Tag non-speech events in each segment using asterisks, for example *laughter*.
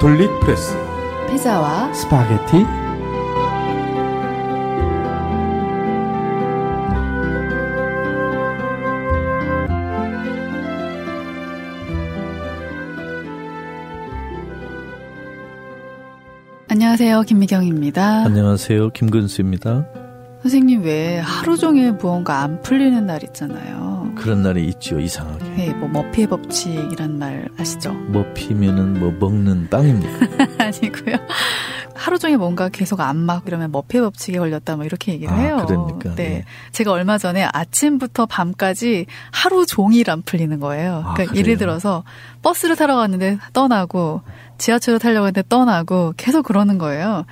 가톨릭프레스 피자와 스파게티 안녕하세요 김미경입니다. 안녕하세요 김근수입니다. 선생님 왜 하루 종일 무언가 안 풀리는 날 있잖아요. 그런 날이 있죠 이상하게. 네, 뭐 머피의 법칙이란 말 아시죠? *laughs* 먹히면은 뭐 먹는 빵입니까? *laughs* 아니고요. 하루 종일 뭔가 계속 안막 이러면 머피의 법칙에 걸렸다 뭐 이렇게 얘기를 아, 해요. 그러니까, 네. 네. 제가 얼마 전에 아침부터 밤까지 하루 종일 안 풀리는 거예요. 아, 그러니까 그래요? 예를 들어서 버스를 타러 갔는데 떠나고 지하철을 타려고 했는데 떠나고 계속 그러는 거예요.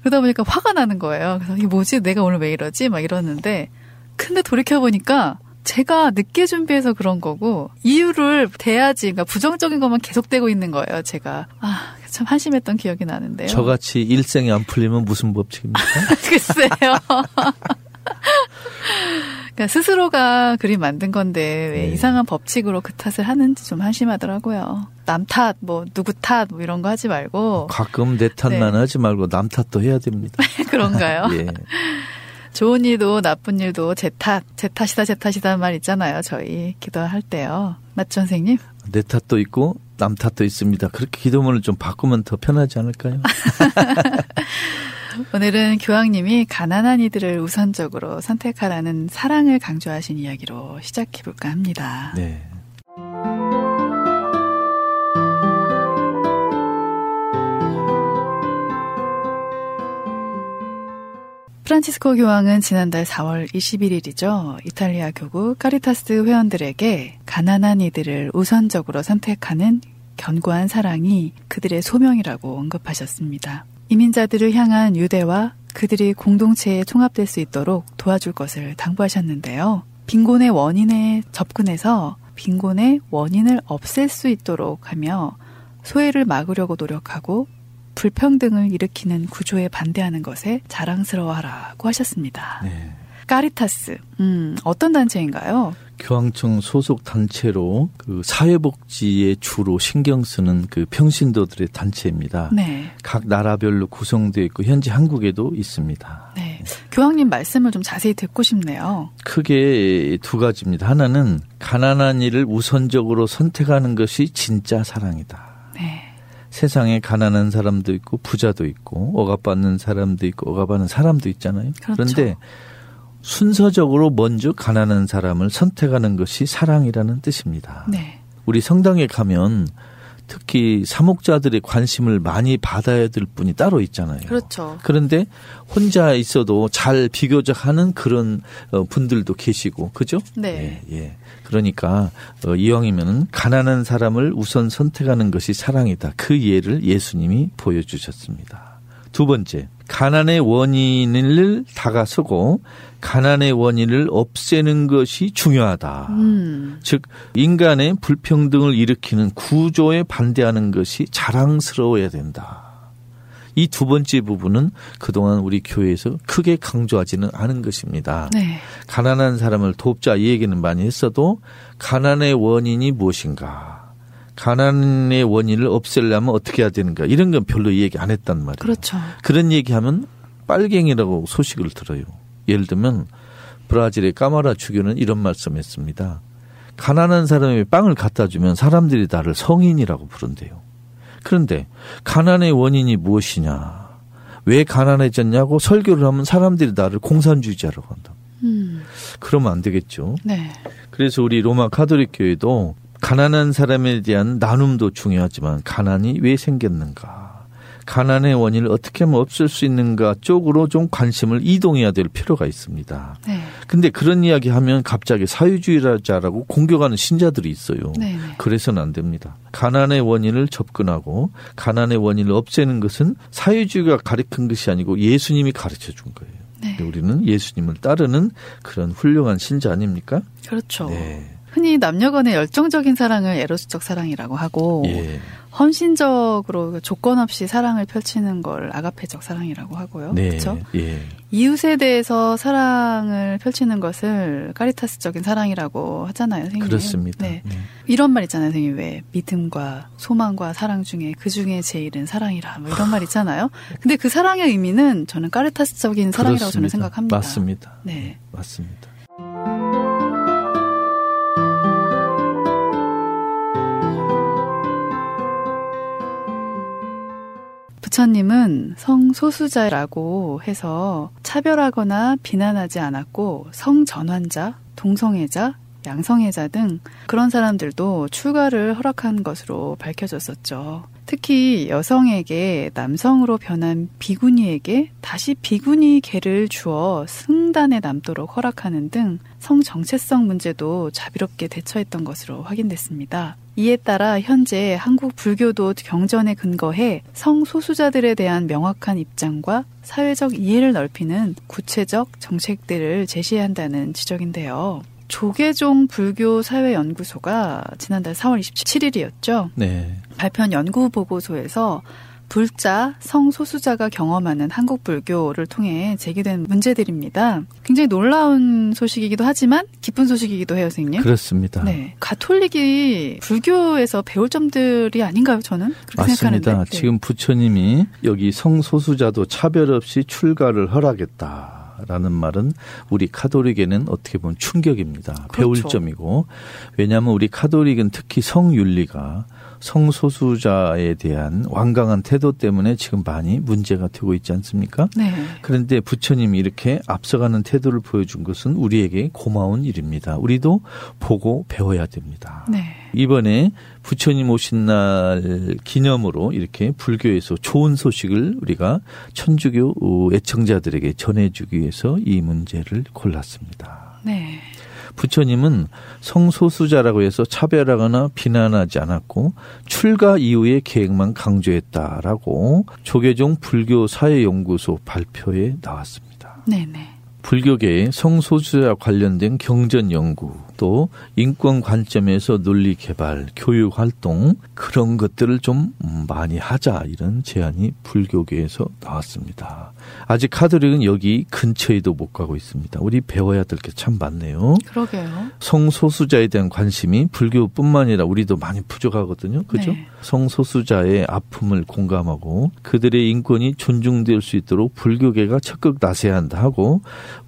그러다 보니까 화가 나는 거예요. 그래서 이게 뭐지? 내가 오늘 왜 이러지? 막 이러는데 근데 돌이켜 보니까 제가 늦게 준비해서 그런 거고 이유를 대야지 그러니까 부정적인 것만 계속되고 있는 거예요. 제가 아 참 한심했던 기억이 나는데요. 저같이 일생이 안 풀리면 무슨 법칙입니까? *laughs* 글쎄요. 그러니까 스스로가 그림 만든 건데 왜 네. 이상한 법칙으로 그 탓을 하는지 좀 한심하더라고요. 남 탓, 뭐 누구 탓, 뭐 이런 거 하지 말고 가끔 내 탓만 네. 하지 말고 남 탓도 해야 됩니다. *laughs* 그런가요? 예. 좋은 일도 나쁜 일도 제 탓, 제 탓이다, 제 탓이다 말 있잖아요. 저희 기도할 때요. 맞죠, 선생님? 내 탓도 있고 남 탓도 있습니다. 그렇게 기도문을 좀 바꾸면 더 편하지 않을까요? *laughs* 오늘은 교황님이 가난한 이들을 우선적으로 선택하라는 사랑을 강조하신 이야기로 시작해 볼까 합니다. 네. 프란치스코 교황은 지난달 4월 21일이죠. 이탈리아 교구 카리타스 회원들에게 가난한 이들을 우선적으로 선택하는 견고한 사랑이 그들의 소명이라고 언급하셨습니다. 이민자들을 향한 유대와 그들이 공동체에 통합될 수 있도록 도와줄 것을 당부하셨는데요. 빈곤의 원인에 접근해서 빈곤의 원인을 없앨 수 있도록 하며 소외를 막으려고 노력하고 불평등을 일으키는 구조에 반대하는 것에 자랑스러워하라고 하셨습니다. 네. 까리타스, 음, 어떤 단체인가요? 교황청 소속 단체로 그 사회복지에 주로 신경 쓰는 그 평신도들의 단체입니다. 네. 각 나라별로 구성되어 있고 현재 한국에도 있습니다. 네. 교황님 말씀을 좀 자세히 듣고 싶네요. 크게 두 가지입니다. 하나는 가난한 이를 우선적으로 선택하는 것이 진짜 사랑이다. 네. 세상에 가난한 사람도 있고 부자도 있고 억압받는 사람도 있고 억압하는 사람도 있잖아요. 그렇죠. 그런데 순서적으로 먼저 가난한 사람을 선택하는 것이 사랑이라는 뜻입니다. 네. 우리 성당에 가면 특히 사목자들의 관심을 많이 받아야 될 분이 따로 있잖아요. 그렇죠. 그런데 혼자 있어도 잘 비교적 하는 그런 어, 분들도 계시고, 그죠? 네. 예, 예. 그러니까, 어, 이왕이면 가난한 사람을 우선 선택하는 것이 사랑이다. 그 예를 예수님이 보여주셨습니다. 두 번째, 가난의 원인을 다가서고, 가난의 원인을 없애는 것이 중요하다. 음. 즉 인간의 불평등을 일으키는 구조에 반대하는 것이 자랑스러워야 된다. 이 두 번째 부분은 그동안 우리 교회에서 크게 강조하지는 않은 것입니다. 네. 가난한 사람을 돕자 이 얘기는 많이 했어도 가난의 원인이 무엇인가? 가난의 원인을 없애려면 어떻게 해야 되는가? 이런 건 별로 얘기 안 했단 말이에요. 그렇죠. 그런 얘기하면 빨갱이라고 소식을 들어요. 예를 들면 브라질의 까마라 주교는 이런 말씀했습니다. 가난한 사람이 빵을 갖다 주면 사람들이 나를 성인이라고 부른대요. 그런데 가난의 원인이 무엇이냐? 왜 가난해졌냐고 설교를 하면 사람들이 나를 공산주의자라고 한다. 음. 그러면 안 되겠죠. 네. 그래서 우리 로마 카톨릭 교회도 가난한 사람에 대한 나눔도 중요하지만 가난이 왜 생겼는가? 가난의 원인을 어떻게 하면 없앨 수 있는가 쪽으로 좀 관심을 이동해야 될 필요가 있습니다. 네. 근데 그런 이야기 하면 갑자기 사회주의자라고 공격하는 신자들이 있어요. 네. 네. 그래서는 안 됩니다. 가난의 원인을 접근하고 가난의 원인을 없애는 것은 사회주의가 가르친 것이 아니고 예수님이 가르쳐 준 거예요. 네. 우리는 예수님을 따르는 그런 훌륭한 신자 아닙니까? 그렇죠. 네. 흔히 남녀간의 열정적인 사랑을 에로스적 사랑이라고 하고 예. 헌신적으로 조건 없이 사랑을 펼치는 걸 아가페적 사랑이라고 하고요. 네. 그렇죠? 예. 이웃에 대해서 사랑을 펼치는 것을 까리타스적인 사랑이라고 하잖아요, 선생님. 그렇습니다. 네. 네. 이런 말 있잖아요, 선생님. 왜 믿음과 소망과 사랑 중에 그 중에 제일은 사랑이라 뭐 이런 말 있잖아요. 근데 그 사랑의 의미는 저는 까리타스적인 사랑이라고 저는 그렇습니다. 생각합니다. 맞습니다. 네. 맞습니다. 부처님은 성소수자라고 해서 차별하거나 비난하지 않았고 성전환자, 동성애자, 양성애자 등 그런 사람들도 출가를 허락한 것으로 밝혀졌었죠. 특히 여성에게 남성으로 변한 비구니에게 다시 비구니 개를 주어 승단에 남도록 허락하는 등 성 정체성 문제도 자비롭게 대처했던 것으로 확인됐습니다. 이에 따라 현재 한국 불교도 경전에 근거해 성소수자들에 대한 명확한 입장과 사회적 이해를 넓히는 구체적 정책들을 제시해야 한다는 지적인데요. 조계종 불교 사회 연구소가 지난달 4월 27일이었죠. 네. 발표한 연구 보고서에서 불자, 성소수자가 경험하는 한국 불교를 통해 제기된 문제들입니다. 굉장히 놀라운 소식이기도 하지만 기쁜 소식이기도 해요, 선생님. 그렇습니다. 네. 가톨릭이 불교에서 배울 점들이 아닌가요, 저는? 맞습니다. 생각하는데. 네. 지금 부처님이 여기 성소수자도 차별 없이 출가를 허락했다 라는 말은 우리 카톨릭에는 어떻게 보면 충격입니다. 배울 그렇죠. 점이고 왜냐하면 우리 카톨릭은 특히 성윤리가 성소수자에 대한 완강한 태도 때문에 지금 많이 문제가 되고 있지 않습니까? 네. 그런데 부처님이 이렇게 앞서가는 태도를 보여준 것은 우리에게 고마운 일입니다. 우리도 보고 배워야 됩니다. 네. 이번에 부처님 오신 날 기념으로 이렇게 불교에서 좋은 소식을 우리가 천주교 애청자들에게 전해주기 위해서 이 문제를 골랐습니다. 네. 부처님은 성소수자라고 해서 차별하거나 비난하지 않았고 출가 이후의 계획만 강조했다라고 조계종 불교 사회연구소 발표에 나왔습니다. 네, 네. 불교계의 성소수자 관련된 경전 연구 또 인권 관점에서 논리 개발, 교육 활동 그런 것들을 좀 많이 하자 이런 제안이 불교계에서 나왔습니다. 아직 카톨릭은 여기 근처에도 못 가고 있습니다. 우리 배워야 될 게 참 많네요. 그러게요. 성소수자에 대한 관심이 불교뿐만 아니라 우리도 많이 부족하거든요. 그죠? 네. 성소수자의 아픔을 공감하고 그들의 인권이 존중될 수 있도록 불교계가 적극 나서야 한다 하고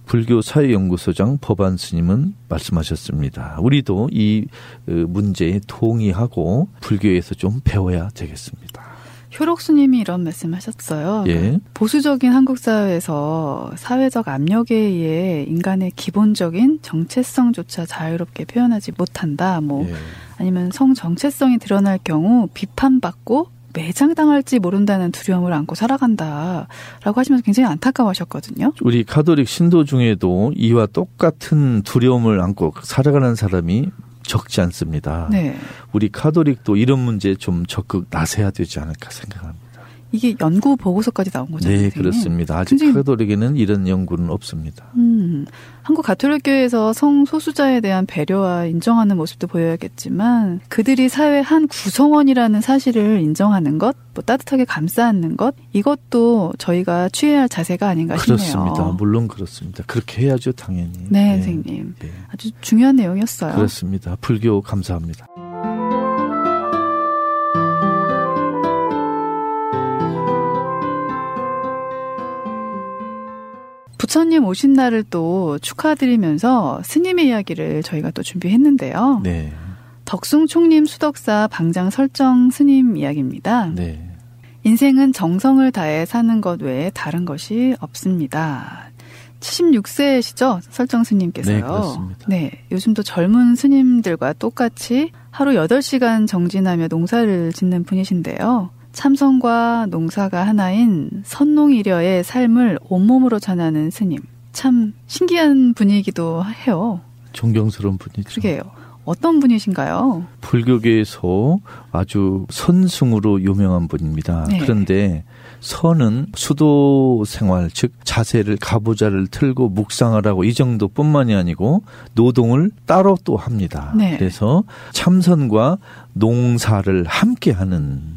불교 사회연구소장 법안 스님은 말씀하셨습니다. 우리도 이 어, 문제에 동의하고 불교에서 좀 배워야 되겠습니다. 효록 스님이 이런 말씀하셨어요. 예. 보수적인 한국 사회에서 사회적 압력에 의해 인간의 기본적인 정체성조차 자유롭게 표현하지 못한다. 뭐 예. 아니면 성 정체성이 드러날 경우 비판받고 매장당할지 모른다는 두려움을 안고 살아간다라고 하시면서 굉장히 안타까워하셨거든요. 우리 가톨릭 신도 중에도 이와 똑같은 두려움을 안고 살아가는 사람이 적지 않습니다. 네. 우리 카톨릭도 이런 문제에 좀 적극 나서야 되지 않을까 생각합니다. 이게 연구 보고서까지 나온 거잖아요. 네. 그렇습니다. 아직 굉장히- 카톨릭에는 이런 연구는 없습니다. 음, 한국 가톨릭 교회에서 성소수자에 대한 배려와 인정하는 모습도 보여야겠지만 그들이 사회 한 구성원이라는 사실을 인정하는 것, 뭐 따뜻하게 감싸 안는 것 이것도 저희가 취해야 할 자세가 아닌가 싶네요. 그렇습니다. 물론 그렇습니다. 그렇게 해야죠, 당연히. 네, 선생님. 네. 아주 중요한 내용이었어요. 그렇습니다. 불교 감사합니다. 부처님 오신 날을 또 축하드리면서 스님의 이야기를 저희가 또 준비했는데요. 네. 덕숭 총림 수덕사 방장 설정 스님 이야기입니다. 네. 인생은 정성을 다해 사는 것 외에 다른 것이 없습니다. 76세시죠? 설정 스님께서요. 네, 그렇습니다. 네, 요즘도 젊은 스님들과 똑같이 하루 8시간 정진하며 농사를 짓는 분이신데요. 참선과 농사가 하나인 선농이려의 삶을 온몸으로 전하는 스님. 참 신기한 분이기도 해요. 존경스러운 분이죠. 그러게요. 어떤 분이신가요? 불교계에서 아주 선승으로 유명한 분입니다. 네. 그런데 선은 수도 생활, 즉 자세를 가부좌를 틀고 묵상을 하고 이 정도뿐만이 아니고 노동을 따로 또 합니다. 네. 그래서 참선과 농사를 함께 하는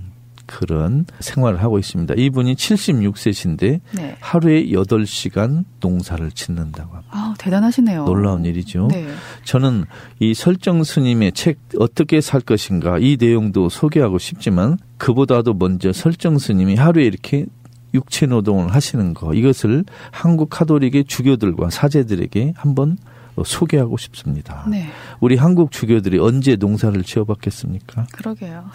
그런 생활을 하고 있습니다. 이분이 76세신데 네. 하루에 8시간 농사를 짓는다고 합니다. 아, 대단하시네요. 놀라운 일이죠. 네. 저는 이 설정 스님의 책 어떻게 살 것인가 이 내용도 소개하고 싶지만 그보다도 먼저 설정 스님이 하루에 이렇게 육체 노동을 하시는 거 이것을 한국 카톨릭의 주교들과 사제들에게 한번 소개하고 싶습니다. 네. 우리 한국 주교들이 언제 농사를 지어봤겠습니까? 그러게요.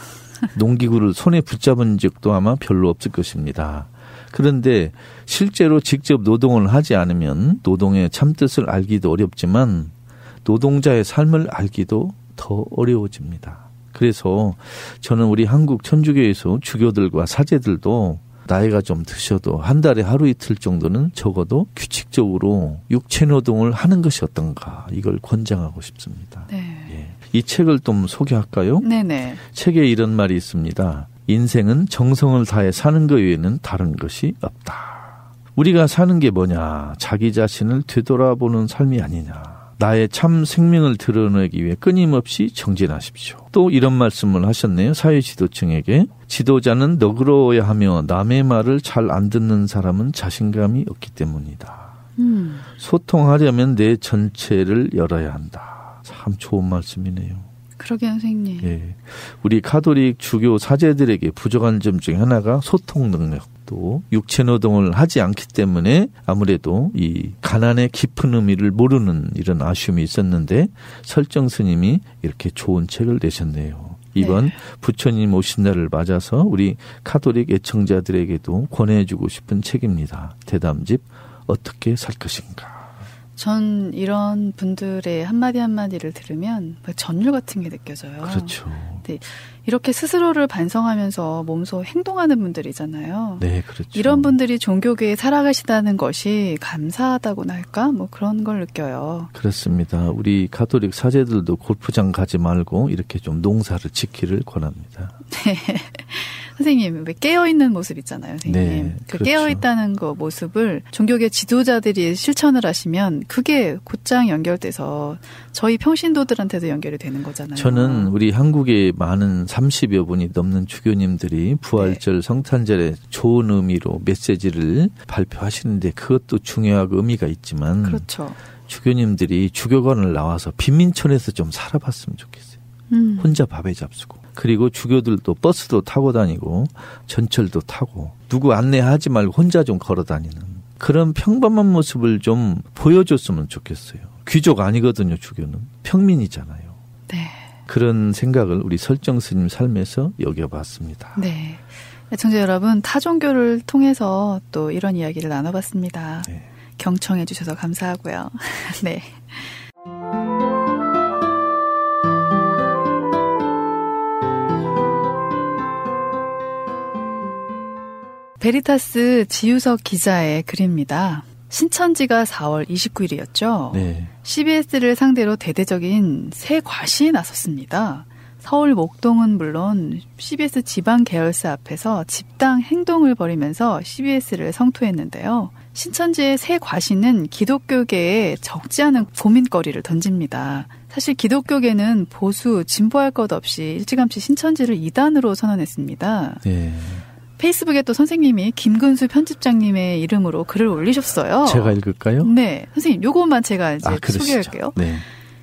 농기구를 손에 붙잡은 적도 아마 별로 없을 것입니다. 그런데 실제로 직접 노동을 하지 않으면 노동의 참뜻을 알기도 어렵지만 노동자의 삶을 알기도 더 어려워집니다. 그래서 저는 우리 한국 천주교에서 주교들과 사제들도 나이가 좀 드셔도 한 달에 하루 이틀 정도는 적어도 규칙적으로 육체 노동을 하는 것이 어떤가 이걸 권장하고 싶습니다. 네. 예. 이 책을 좀 소개할까요? 네네. 책에 이런 말이 있습니다. 인생은 정성을 다해 사는 것 외에는 다른 것이 없다. 우리가 사는 게 뭐냐? 자기 자신을 되돌아보는 삶이 아니냐. 나의 참 생명을 드러내기 위해 끊임없이 정진하십시오. 또 이런 말씀을 하셨네요. 사회 지도층에게. 지도자는 너그러워야 하며 남의 말을 잘 안 듣는 사람은 자신감이 없기 때문이다. 음. 소통하려면 내 전체를 열어야 한다. 참 좋은 말씀이네요. 그러게요, 선생님. 예. 우리 카톨릭 주교 사제들에게 부족한 점 중에 하나가 소통 능력. 또 육체 노동을 하지 않기 때문에 아무래도 이 가난의 깊은 의미를 모르는 이런 아쉬움이 있었는데 설정 스님이 이렇게 좋은 책을 내셨네요. 이번 네. 부처님 오신 날을 맞아서 우리 카톨릭 애청자들에게도 권해주고 싶은 책입니다. 대담집 어떻게 살 것인가. 전 이런 분들의 한마디 한마디를 들으면 전율 같은 게 느껴져요. 그렇죠. 네, 이렇게 스스로를 반성하면서 몸소 행동하는 분들이잖아요. 네, 그렇죠. 이런 분들이 종교계에 살아가시다는 것이 감사하다고나 할까? 뭐 그런 걸 느껴요. 그렇습니다. 우리 가톨릭 사제들도 골프장 가지 말고 이렇게 좀 농사를 지키를 권합니다. *laughs* 네. 선생님 왜 깨어 있는 모습 있잖아요, 선생님. 네, 그 그렇죠. 깨어 있다는 그 모습을 종교계 지도자들이 실천을 하시면 그게 곧장 연결돼서 저희 평신도들한테도 연결이 되는 거잖아요. 저는 우리 한국의 많은 30여 분이 넘는 주교님들이 부활절 네. 성탄절에 좋은 의미로 메시지를 발표하시는데 그것도 중요하고 의미가 있지만 그렇죠. 주교님들이 주교관을 나와서 빈민촌에서 좀 살아봤으면 좋겠어요. 음. 혼자 밥에 잡수고. 그리고 주교들도 버스도 타고 다니고 전철도 타고 누구 안내하지 말고 혼자 좀 걸어 다니는 그런 평범한 모습을 좀 보여줬으면 좋겠어요. 귀족 아니거든요, 주교는. 평민이잖아요. 네. 그런 생각을 우리 설정 스님 삶에서 여겨봤습니다. 네. 청자 여러분, 타종교를 통해서 또 이런 이야기를 나눠봤습니다. 네. 경청해 주셔서 감사하고요. *laughs* 네. 베리타스 지유석 기자의 글입니다. 신천지가 4월 29일이었죠. 네. CBS를 상대로 대대적인 새 과시에 나섰습니다. 서울 목동은 물론 CBS 지방 계열사 앞에서 집당 행동을 벌이면서 CBS를 성토했는데요. 신천지의 새 과시는 기독교계에 적지 않은 고민거리를 던집니다. 사실 기독교계는 보수, 진보할 것 없이 일찌감치 신천지를 이단으로 선언했습니다. 네. 페이스북에 또 선생님이 김근수 편집장님의 이름으로 글을 올리셨어요. 제가 읽을까요? 네. 선생님, 요것만 제가 이제 아, 소개할게요. 네.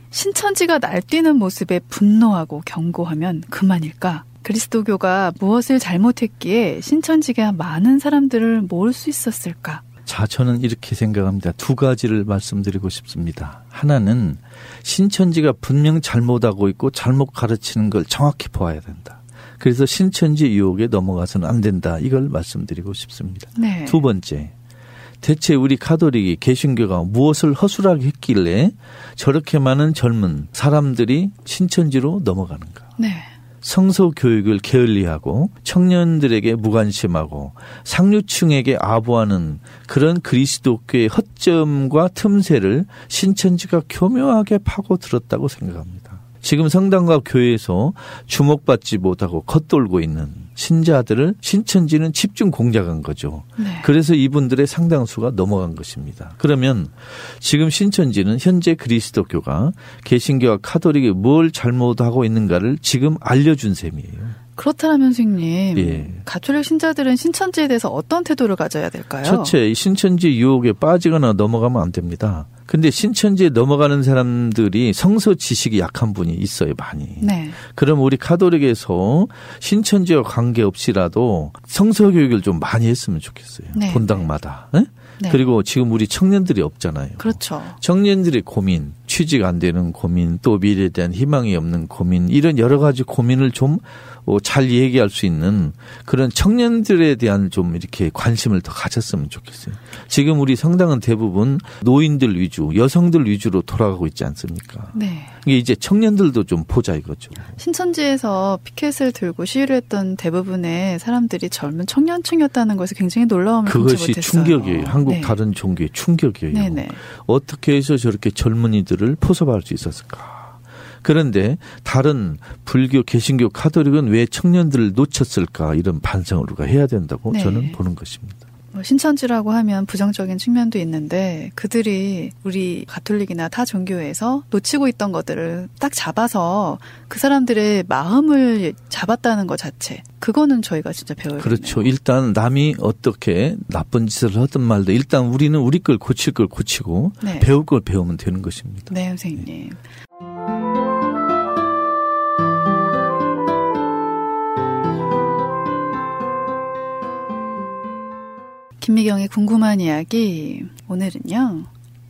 신천지가 날뛰는 모습에 분노하고 경고하면 그만일까? 그리스도교가 무엇을 잘못했기에 신천지가 많은 사람들을 모을 수 있었을까? 자, 저는 이렇게 생각합니다. 두 가지를 말씀드리고 싶습니다. 하나는 신천지가 분명 잘못하고 있고 잘못 가르치는 걸 정확히 보아야 된다. 그래서 신천지 유혹에 넘어가서는 안 된다. 이걸 말씀드리고 싶습니다. 네. 두 번째. 대체 우리 카톨릭이 개신교가 무엇을 허술하게 했길래 저렇게 많은 젊은 사람들이 신천지로 넘어가는가? 네. 성서 교육을 게을리하고 청년들에게 무관심하고 상류층에게 아부하는 그런 그리스도교의 허점과 틈새를 신천지가 교묘하게 파고 들었다고 생각합니다. 지금 성당과 교회에서 주목받지 못하고 겉돌고 있는 신자들을 신천지는 집중 공작한 거죠. 네. 그래서 이분들의 상당수가 넘어간 것입니다. 그러면 지금 신천지는 현재 그리스도교가 개신교와 카톨릭이 뭘 잘못하고 있는가를 지금 알려준 셈이에요. 그렇다면 선생님, 예. 가톨릭 신자들은 신천지에 대해서 어떤 태도를 가져야 될까요? 첫째, 이 신천지 유혹에 빠지거나 넘어가면 안 됩니다. 근데 신천지에 넘어가는 사람들이 성서 지식이 약한 분이 있어요, 많이. 네. 그럼 우리 카톨릭에서 신천지와 관계없이라도 성서 교육을 좀 많이 했으면 좋겠어요. 네. 본당마다. 예? 네. 그리고 지금 우리 청년들이 없잖아요. 그렇죠. 청년들의 고민, 취직 안 되는 고민, 또 미래에 대한 희망이 없는 고민, 이런 여러 가지 고민을 좀 잘 얘기할 수 있는 그런 청년들에 대한 좀 이렇게 관심을 더 가졌으면 좋겠어요. 지금 우리 성당은 대부분 노인들 위주, 여성들 위주로 돌아가고 있지 않습니까? 네. 이게 이제 청년들도 좀 보자 이거죠. 신천지에서 피켓을 들고 시위를 했던 대부분의 사람들이 젊은 청년층이었다는 것에 굉장히 놀라움을 그것이. 충격이에요. 한국 네. 다른 종교의 충격이에요. 네네. 어떻게 해서 저렇게 젊은이들을 포섭할 수 있었을까? 그런데 다른 불교, 개신교, 카톨릭은 왜 청년들을 놓쳤을까? 이런 반성을 우리가 해야 된다고 네. 저는 보는 것입니다. 뭐 신천지라고 하면 부정적인 측면도 있는데 그들이 우리 가톨릭이나 타 종교에서 놓치고 있던 것들을 딱 잡아서 그 사람들의 마음을 잡았다는 것 자체 그거는 저희가 진짜 배워야 그렇죠. 일단 남이 어떻게 나쁜 짓을 하든 말든 일단 우리는 우리 걸 고칠 걸 고치고 네. 배울 걸 배우면 되는 것입니다. 네, 선생님. 김미경의 궁금한 이야기 오늘은요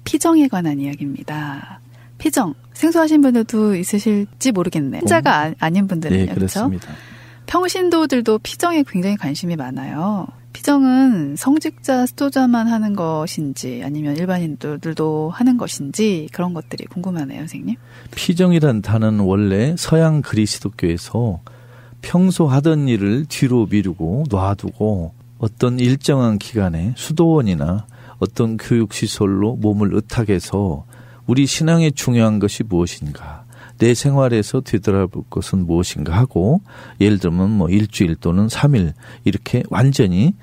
피정에 관한 이야기입니다. 피정 생소하신 분들도 있으실지 모르겠네요. 신자가 아- 아닌 분들은요, 네, 그렇죠? 그렇습니다. 평신도들도 피정에 굉장히 관심이 많아요. 피정은 성직자, 수도자만 하는 것인지 아니면 일반인들도 하는 것인지 그런 것들이 궁금하네요, 선생님. 피정이란 단어는 원래 서양 그리스도교에서 평소 하던 일을 뒤로 미루고 놔두고 어떤 일정한 기간에 수도원이나 어떤 교육시설로 몸을 의탁해서 우리 신앙에 중요한 것이 무엇인가, 내 생활에서 되돌아볼 것은 무엇인가 하고 예를 들면 뭐 일주일 또는 삼일 이렇게 완전히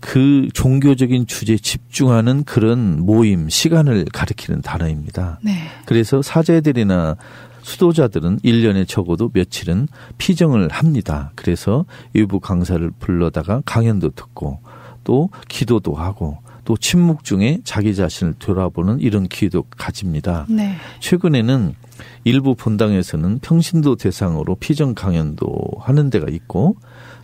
그 종교적인 주제에 집중하는 그런 모임, 시간을 가리키는 단어입니다. 네. 그래서 사제들이나 수도자들은 1년에 적어도 며칠은 피정을 합니다. 그래서 일부 강사를 불러다가 강연도 듣고 또 기도도 하고 또 침묵 중에 자기 자신을 돌아보는 이런 기회도 가집니다. 네. 최근에는 일부 본당에서는 평신도 대상으로 피정 강연도 하는 데가 있고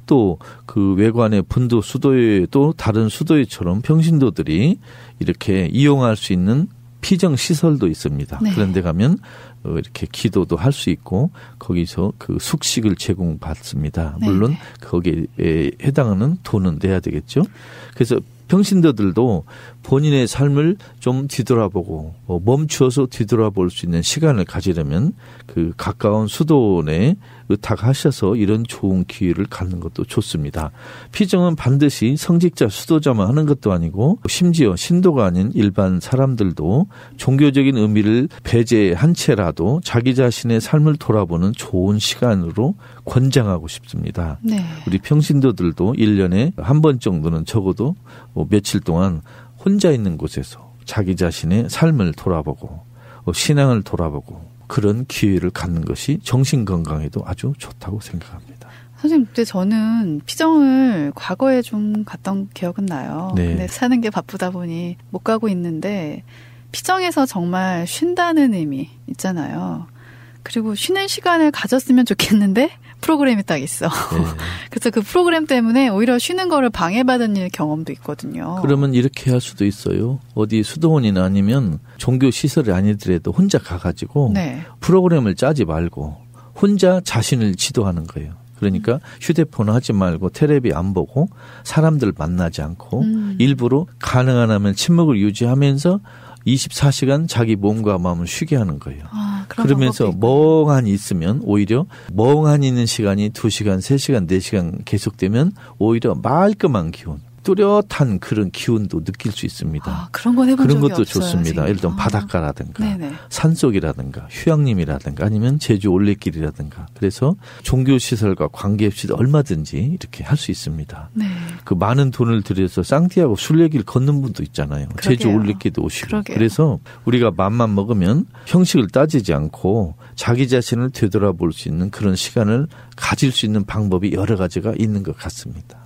또 그 외관의 분도 수도에도 다른 수도회처럼 평신도들이 이렇게 이용할 수 있는 피정 시설도 있습니다. 네. 그런데 가면 어, 이렇게 기도도 할 수 있고 거기서 그 숙식을 제공받습니다. 네. 물론 거기에 해당하는 돈은 내야 되겠죠. 그래서 평신도들도 본인의 삶을 좀 뒤돌아보고 어, 멈추어서 뒤돌아볼 수 있는 시간을 가지려면 그 가까운 수도원에 의탁하셔서 이런 좋은 기회를 갖는 것도 좋습니다. 피정은 반드시 성직자 수도자만 하는 것도 아니고 심지어 신도가 아닌 일반 사람들도 종교적인 의미를 배제한 채라도 자기 자신의 삶을 돌아보는 좋은 시간으로 권장하고 싶습니다. 네. 우리 평신도들도 1년에 한 번 정도는 적어도 뭐 며칠 동안 혼자 있는 곳에서 자기 자신의 삶을 돌아보고 어, 신앙을 돌아보고 그런 기회를 갖는 것이 정신 건강에도 아주 좋다고 생각합니다. 선생님, 근데 저는 피정을 과거에 좀 갔던 기억은 나요. 네. 근데 사는 게 바쁘다 보니 못 가고 있는데 피정에서 정말 쉰다는 의미 있잖아요. 그리고 쉬는 시간을 가졌으면 좋겠는데 *laughs* 프로그램이 딱 있어. 네. *laughs* 그래서 그 프로그램 때문에 오히려 쉬는 거를 방해받은 일 경험도 있거든요. 그러면 이렇게 할 수도 있어요. 어디 수도원이나 아니면 종교 시설이 아니더라도 혼자 가가지고 네. 프로그램을 짜지 말고 혼자 자신을 지도하는 거예요. 그러니까 휴대폰 하지 말고 테레비 안 보고 사람들 만나지 않고 음. 일부러 가능한 하면 침묵을 유지하면서 24시간 자기 몸과 마음을 쉬게 하는 거예요. 아, 그런 그러면서. 멍하니 있으면 오히려 멍하니 있는 시간이 2시간, 3시간, 4시간 계속되면 오히려 말끔한 기운, 뚜렷한 그런 기운도 느낄 수 있습니다. 아, 그런 건 해본 그런 것도 없어요, 좋습니다. 예를 들면 아. 바닷가라든가 네네. 산속이라든가 휴양림이라든가 아니면 제주 올레길이라든가 그래서 종교 시설과 관계 없이 얼마든지 이렇게 할 수 있습니다. 네. 그 많은 돈을 들여서 쌍티하고 순례길 걷는 분도 있잖아요. 제주 그러게요. 올레길도 오시고. 그러게요. 그래서 우리가 맘만 먹으면 형식을 따지지 않고 자기 자신을 되돌아볼 수 있는 그런 시간을 가질 수 있는 방법이 여러 가지가 있는 것 같습니다.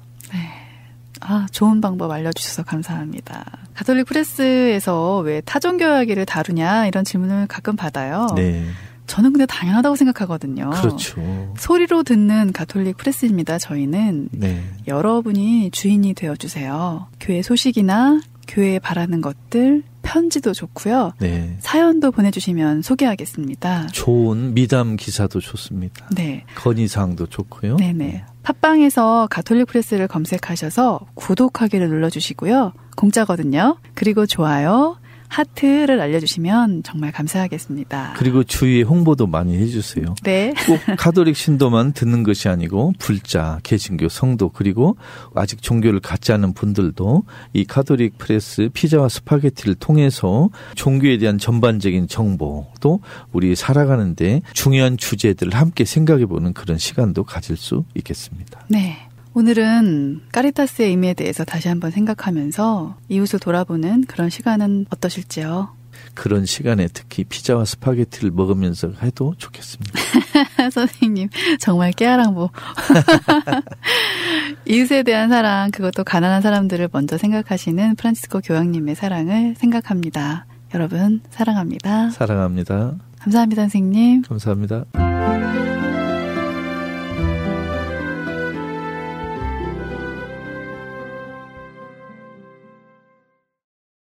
아, 좋은 방법 알려주셔서 감사합니다. 가톨릭 프레스에서 왜 타종교 이야기를 다루냐 이런 질문을 가끔 받아요. 네. 저는 근데 당연하다고 생각하거든요. 그렇죠. 소리로 듣는 가톨릭 프레스입니다. 저희는 네. 여러분이 주인이 되어 주세요. 교회 소식이나 교회에 바라는 것들, 편지도 좋고요. 네. 사연도 보내주시면 소개하겠습니다. 좋은 미담 기사도 좋습니다. 네. 건의사항도 좋고요. 네네. 팟빵에서 가톨릭 프레스를 검색하셔서 구독하기를 눌러주시고요. 공짜거든요. 그리고 좋아요, 하트를 알려주시면 정말 감사하겠습니다. 그리고 주위에 홍보도 많이 해주세요. 네. 꼭 가톨릭 신도만 듣는 것이 아니고 불자, 개신교, 성도 그리고 아직 종교를 갖지 않은 분들도 이 가톨릭 프레스 피자와 스파게티를 통해서 종교에 대한 전반적인 정보 또 우리 살아가는데 중요한 주제들을 함께 생각해보는 그런 시간도 가질 수 있겠습니다. 네. 오늘은 caritas의 의미에 대해서 다시 한번 생각하면서 이웃을 돌아보는 그런 시간은 어떠실지요? 그런 시간에 특히 피자와 스파게티를 먹으면서 해도 좋겠습니다. *laughs* 선생님, 정말 깨아랑보. *laughs* 이웃에 대한 사랑, 그것도 가난한 사람들을 먼저 생각하시는 프란치스코 교황님의 사랑을 생각합니다. 여러분, 사랑합니다. 사랑합니다. 감사합니다, 선생님. 감사합니다.